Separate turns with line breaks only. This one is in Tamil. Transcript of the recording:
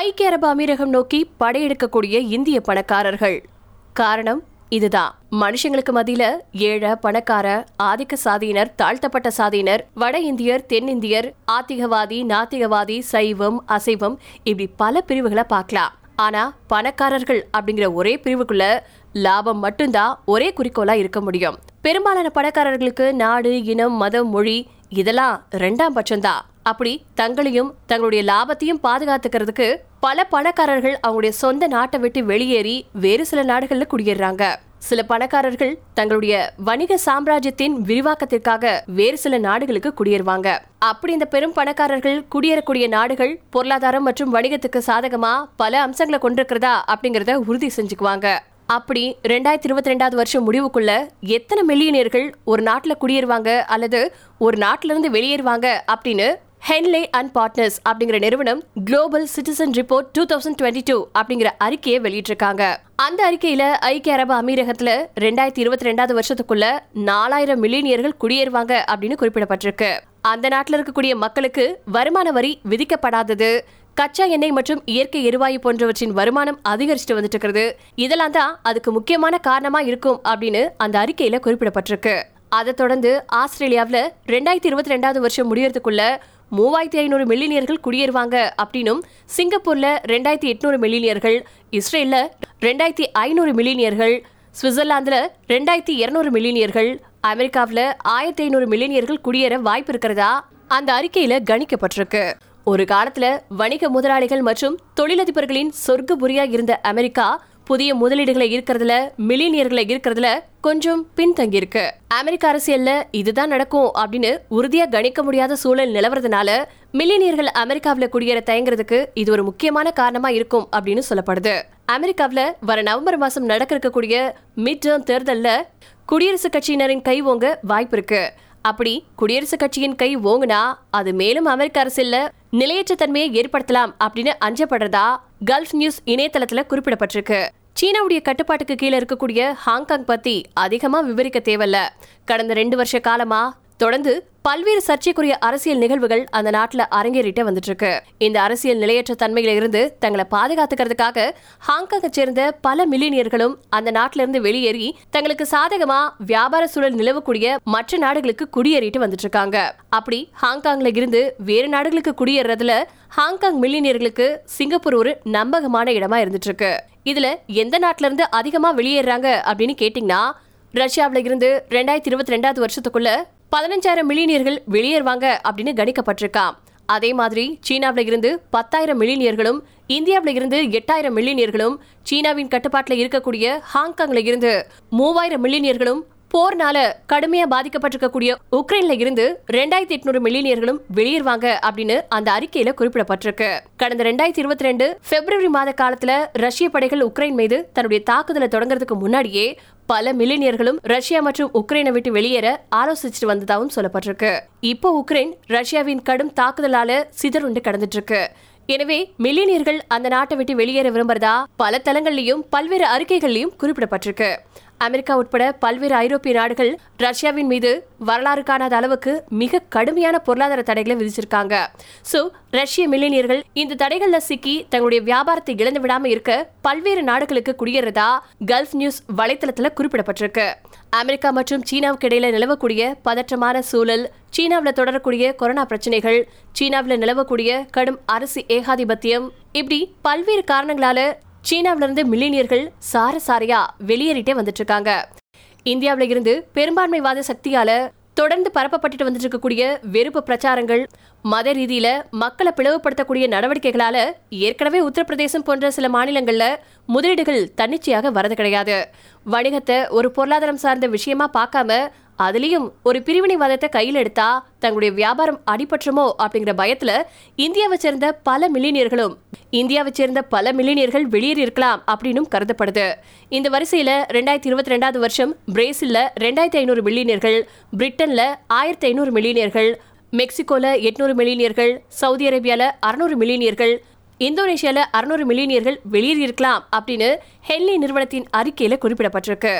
ஐக்கிய அரபு அமீரகம் நோக்கி படையெடுக்கக்கூடிய இந்திய பணக்காரர்கள். காரணம் இதுதான். மனுஷங்களுக்கு மத்தியில ஏழை பணக்கார ஆதிக்க சாதியினர் தாழ்த்தப்பட்ட சாதியினர் வட இந்தியர் தென்னிந்தியர் ஆத்திகவாதி நாத்திகவாதி சைவம் அசைவம் இப்படி பல பிரிவுகளை பார்க்கலாம். ஆனா பணக்காரர்கள் அப்படிங்கிற ஒரே பிரிவுக்குள்ள லாபம் மட்டும்தான் ஒரே குறிக்கோளா இருக்க முடியும். பெரும்பாலான பணக்காரர்களுக்கு நாடு இனம் மதம் மொழி இதெல்லாம் ரெண்டாம் பட்சம்தான். அப்படி தங்களையும் தங்களுடைய லாபத்தையும் பாதுகாத்துக்கிறதுக்கு பல பணக்காரர்கள் அவங்களுடைய சொந்த நாட்டை விட்டு வெளியேறி வேறு சில நாடுகளில் குடியேறாங்க. சில பணக்காரர்கள் தங்களுடைய வணிக சாம்ராஜ்யத்தின் விரிவாக்கத்திற்காக வேறு சில நாடுகளுக்கு குடியேறுவாங்க. அப்படி இந்த பெரும் பணக்காரர்கள் குடியேறக்கூடிய நாடுகள் பொருளாதாரம் மற்றும் வணிகத்துக்கு சாதகமா பல அம்சங்களை கொண்டிருக்கிறதா அப்படிங்கறத உறுதி செஞ்சுக்குவாங்க. அப்படி ரெண்டாயிரத்தி இருபத்தி ரெண்டாவது வருஷம் முடிவுக்குள்ள எத்தனை மில்லியனியர்கள் ஒரு நாட்டில் குடியேறுவாங்க அல்லது ஒரு நாட்டிலிருந்து வெளியேறுவாங்க அப்படின்னு ஹென்லே அண்ட் பார்ட்னர்ஸ் அப்படிங்கிற நிறுவனம் global citizen report two thousand twenty two அப்படிங்கிற அறிக்கையை வெளியிட்டிருக்காங்க. அந்த அறிக்கையில ஐக்கிய அரபு அமீரகத்துல ரெண்டாயிரத்தி இருபத்தி ரெண்டாவது வருஷத்துக்குள்ள நாலாயிரம் மில்லியனியர்கள் குடியேறுவாங்க அப்படின்னு குறிப்பிடப்பட்டிருக்கு. அந்த நாட்டில் இருக்கக்கூடிய மக்களுக்கு வருமான வரி விதிக்கப்படாதது. கச்சா எண்ணெய் மற்றும் இயற்கை எரிவாயு போன்றவற்றின் வருமானம் அதிகரிச்சுட்டு வந்துட்டு இருக்கிறது இதெல்லாம் தான் அதுக்கு முக்கியமான காரணமா இருக்கும் அப்படின்னு அந்த அறிக்கையில குறிப்பிடப்பட்டிருக்கு. அதை தொடர்ந்து ஆஸ்திரேலியாவில் ரெண்டாயிரத்தி இருபத்தி ரெண்டாவது வருஷம் முடியறதுக்குள்ள மூவாயிரத்தி ஐநூறு மில்லினியர்கள் குடியேறுவாங்க அப்படின்னும் சிங்கப்பூர்ல ரெண்டாயிரத்தி எட்நூறு மில்லினியர்கள் இஸ்ரேல்ல ரெண்டாயிரத்தி ஐநூறு மில்லினியர்கள் சுவிட்சர்லாந்துல ரெண்டாயிரத்தி இருநூறு மில்லினியர்கள் அமெரிக்காவில் ஆயிரத்தி ஐநூறு மில்லினியர்கள் குடியேற வாய்ப்பு இருக்கிறதா? அந்த அறிக்கையில கணிக்கப்பட்டிருக்கு. ஒரு காலத்துல வணிக முதலாளிகள் மற்றும் தொழிலதிபர்களின் சொர்க்க புரியா இருந்த அமெரிக்கா புதிய முதலீடுகளை இருக்கிறதுல மில்லினியர்களை இருக்கிறதுல கொஞ்சம் பின்தங்கி இருக்கு அமெரிக்க அரசியல்ல இதுதான் நடக்கும் அப்படின்னு உறுதியா கணிக்க முடியாத சூழல் நிலவறதுனால மில்லினியர்கள் அமெரிக்காவில குடியேற தயங்குறதுக்கு இது ஒரு முக்கியமான காரணமா இருக்கும் அப்படின்னு சொல்லப்படுது. அமெரிக்காவில வர நவம்பர் மாசம் நடக்க இருக்கக்கூடிய மிட் டேர்ம் தேர்தல்ல குடியரசுக் கட்சியினரின் கை ஓங்க வாய்ப்பு இருக்கு. அப்படி குடியரசுக் கட்சியின் கை ஓங்குனா அது மேலும் அமெரிக்க அரசியல்ல நிலையற்ற தன்மையை ஏற்படுத்தலாம் அப்படின்னு அஞ்சப்படுறதா கல்ஃப் நியூஸ் இணையதளத்துல குறிப்பிடப்பட்டிருக்கு. சீனாவுடைய கட்டுப்பாட்டுக்கு கீழே இருக்கக்கூடிய ஹாங்காங் பத்தி அதிகமா விவரிக்க தேவையில்ல. கடந்த ரெண்டு வருஷ காலமா தொடர்ந்து பல்வேறு சர்ச்சைக்குரிய அரசியல் நிகழ்வுகள் அந்த நாட்டில் அரங்கேறிட்டு வந்துட்டு இருக்கு இந்த அரசியல் நிலையற்ற தன்மையில இருந்து தங்களை பாதுகாத்துக்கிறதுக்காக ஹாங்காங்கை சேர்ந்த பல மில்லினியர்களும் அந்த நாட்டில இருந்து வெளியேறி தங்களுக்கு சாதகமா வியாபார சூழல் நிலவக்கூடிய மற்ற நாடுகளுக்கு குடியேறிட்டு வந்துட்டு இருக்காங்க அப்படி ஹாங்காங்ல இருந்து வேறு நாடுகளுக்கு குடியேறதுல ஹாங்காங் மில்லினியர்களுக்கு சிங்கப்பூர் ஒரு நம்பகமான இடமா இருந்துட்டு இருக்கு இதுல எந்த நாட்டில இருந்து அதிகமா வெளியேறாங்க அப்படின்னு கேட்டீங்கன்னா ரஷ்யாவில இருந்து ரெண்டாயிரத்தி இருபத்தி ரெண்டாவது வருஷத்துக்குள்ள பதினஞ்சாயிரம் மில்லியனியர்கள் வெளியேறுவாங்க அப்படின்னு கணிக்கப்பட்டிருக்காம் அதே மாதிரி சீனாவில் இருந்து பத்தாயிரம் மில்லியனியர்களும் இந்தியாவில் இருந்து எட்டாயிரம் மில்லியனியர்களும் சீனாவின் கட்டுப்பாட்டில் இருக்கக்கூடிய ஹாங்காங்ல இருந்து மூவாயிரம் மில்லியனியர்களும் போர்னால கடுமையா பாதிக்கப்பட்டிருக்கக்கூடிய உக்ரைன்ல இருந்து ரெண்டாயிரத்தி எட்நூறு மில்லியனியர்களும் வெளியேறுவாங்க அப்படின்னு அந்த அறிக்கையில குறிப்பிடப்பட்டிருக்கு. கடந்த ரெண்டாயிரத்தி இருபத்தி ரெண்டு பிப்ரவரி மாத காலத்துல ரஷ்ய படைகள் உக்ரைன் மீது தன்னுடைய தாக்குதலை தொடங்குறதுக்கு முன்னாடியே பல மில்லினியர்களும் ரஷ்யா மற்றும் உக்ரைனை விட்டு வெளியேற ஆலோசிச்சுட்டு வந்ததாகவும் சொல்லப்பட்டிருக்கு. இப்போ உக்ரைன் ரஷ்யாவின் கடும் தாக்குதலால சிதறுண்டு கடந்துட்டு இருக்கு எனவே மில்லியனியர்கள் அந்த நாட்டை விட்டு வெளியேற விரும்புறதா பல தளங்கள்லயும் பல்வேறு அறிக்கைகள்லயும் குறிப்பிடப்பட்டிருக்கு. அமெரிக்கா உட்பட பல்வேறு ஐரோப்பிய நாடுகள் ரஷ்யாவின் மீது வரலாறு காணாத அளவுக்கு மிக கடுமையான பொருளாதார தடைகளை விதிச்சிருக்காங்க. ஸோ ரஷ்ய மில்லினியர்கள் இந்த தடைகளில் சிக்கி தங்களுடைய வியாபாரத்தை இழந்து விடாம இருக்க பல்வேறு நாடுகளுக்கு குடியேறதா கல்ஃப் நியூஸ் வலைத்தளத்தில் குறிப்பிடப்பட்டிருக்கு. அமெரிக்கா மற்றும் சீனாவுக்கு இடையில நிலவக்கூடிய பதற்றமான சூழல் சீனாவில் தொடரக்கூடிய கொரோனா பிரச்சனைகள் சீனாவில் நிலவக்கூடிய கடும் அரசு ஏகாதிபத்தியம் இப்படி பல்வேறு காரணங்களால சீனாவிலிருந்து மில்லினியர்கள் சார சாரையா வெளியேறிட்டே வந்துட்டு இருக்காங்க இந்தியாவில இருந்து பெரும்பான்மைவாத சக்தியால தொடர்ந்து பரப்பப்பட்டுட்டு வந்துட்டு இருக்கக்கூடிய வெறுப்பு பிரச்சாரங்கள் மத ரீதியில மக்களை பிளவுபடுத்தக்கூடிய நடவடிக்கைகளால ஏற்கனவே உத்தரப்பிரதேசம் போன்ற சில மாநிலங்கள்ல முதலீடுகள் தன்னிச்சையாக வரது கிடையாது. வணிகத்தை ஒரு பொருளாதாரம் சார்ந்த விஷயமா பார்க்காம அதுலேயும் ஒரு பிரிவினைவாதத்தை கையில் எடுத்தா தங்களுடைய வியாபாரம் அடிபற்றுமோ அப்படிங்கிற பயத்துல இந்தியாவை சேர்ந்த பல மில்லினியர்களும் இந்தியாவை சேர்ந்த பல மில்லினியர்கள் வெளியேறி இருக்கலாம் அப்படின்னும் கருதப்படுது. இந்த வரிசையில ரெண்டாயிரத்தி இருபத்தி ரெண்டாவது வருஷம் பிரேசில்ல ரெண்டாயிரத்தி ஐநூறு மில்லினியர்கள் பிரிட்டன்ல ஆயிரத்தி ஐநூறு மில்லினியர்கள் மெக்சிகோல எட்நூறு மில்லினியர்கள் சவுதி அரேபியால அறுநூறு மில்லினியர்கள் இந்தோனேஷியால அறுநூறு மில்லியனியர்கள் வெளியேறி இருக்கலாம் அப்படின்னு ஹெல்லி நிறுவனத்தின் அறிக்கையில குறிப்பிடப்பட்டிருக்கு.